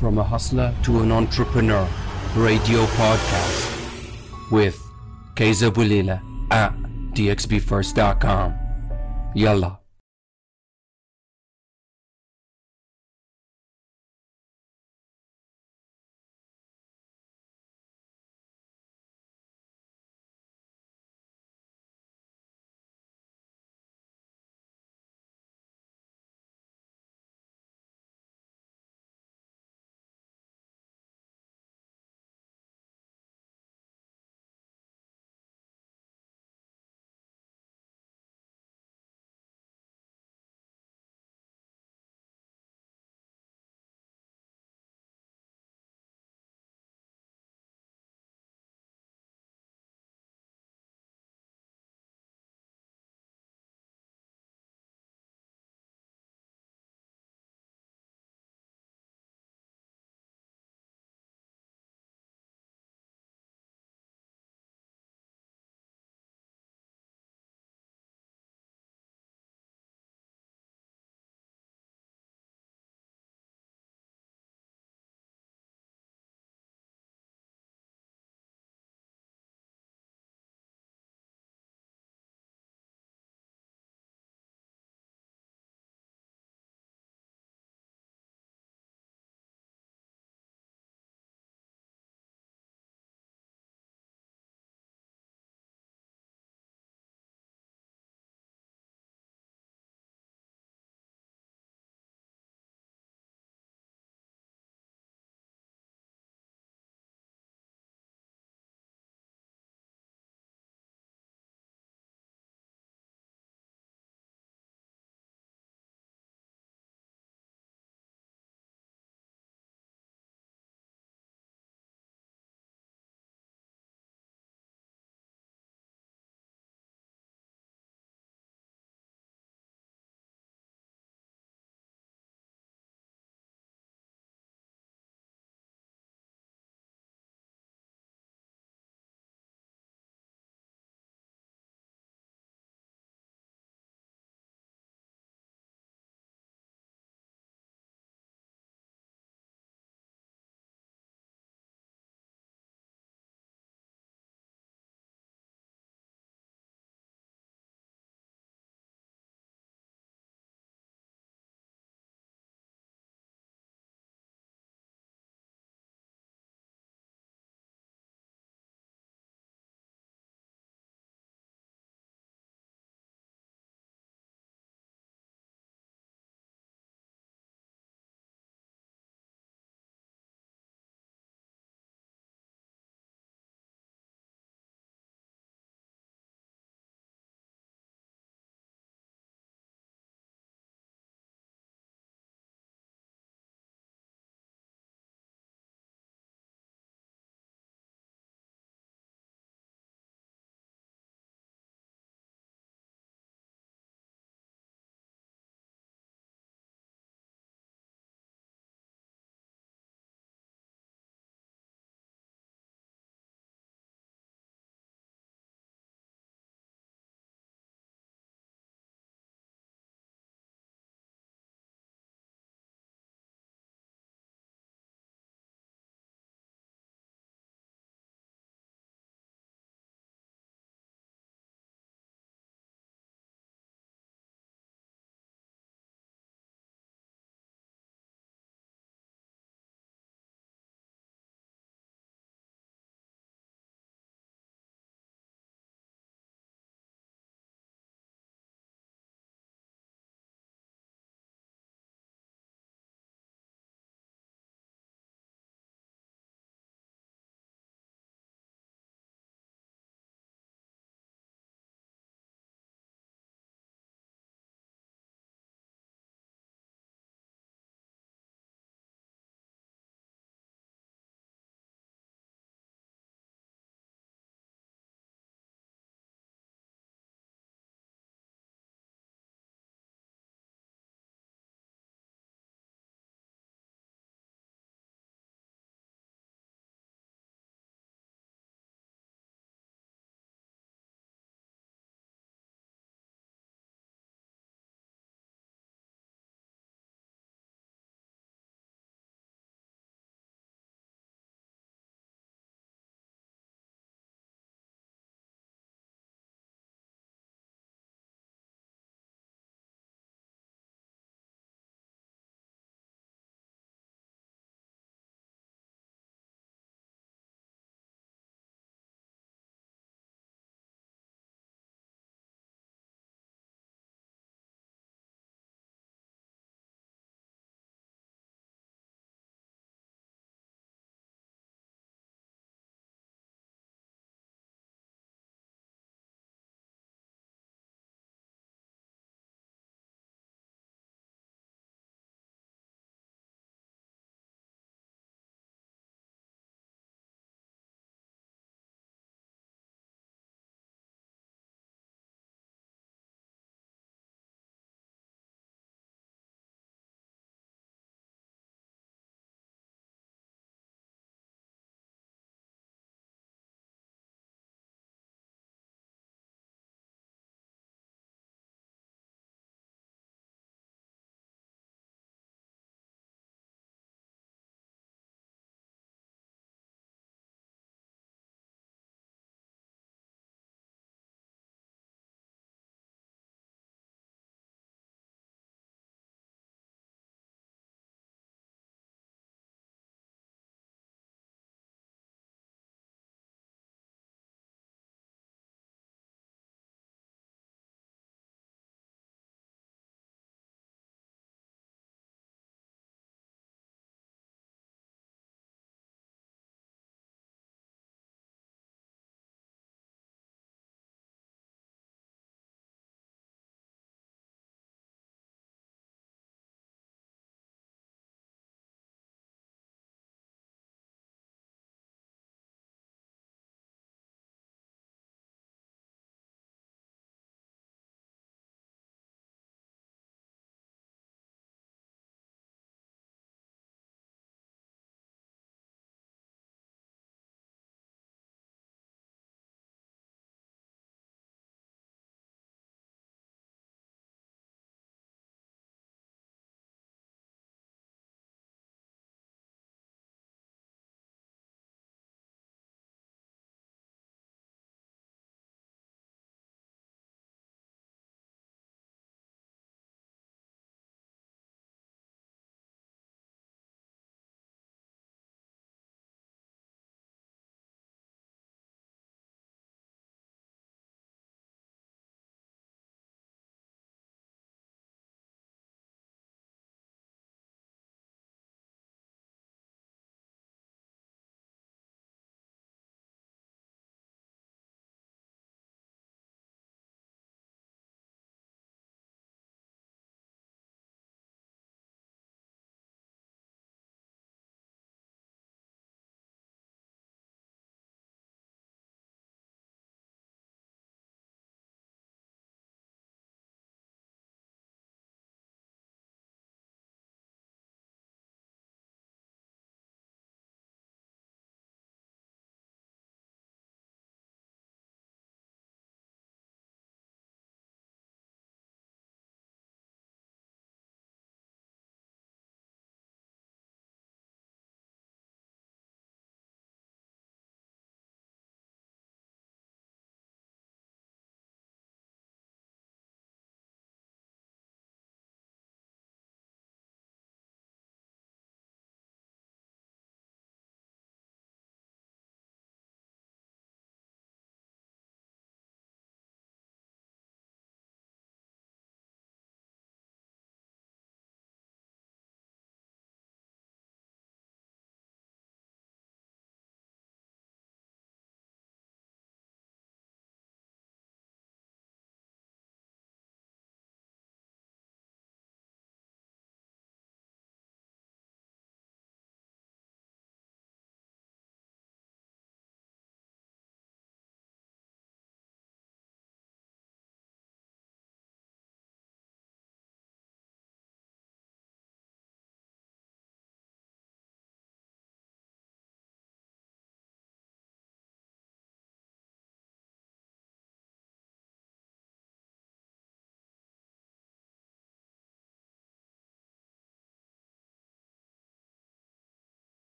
From a Hustler to an Entrepreneur radio podcast with Keza Bulila at dxbfirst.com. Yalla.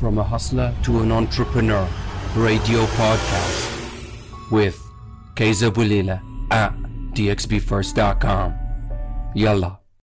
From a hustler to an entrepreneur. Radio podcast with Keza Bulila at dxbfirst.com. Yalla.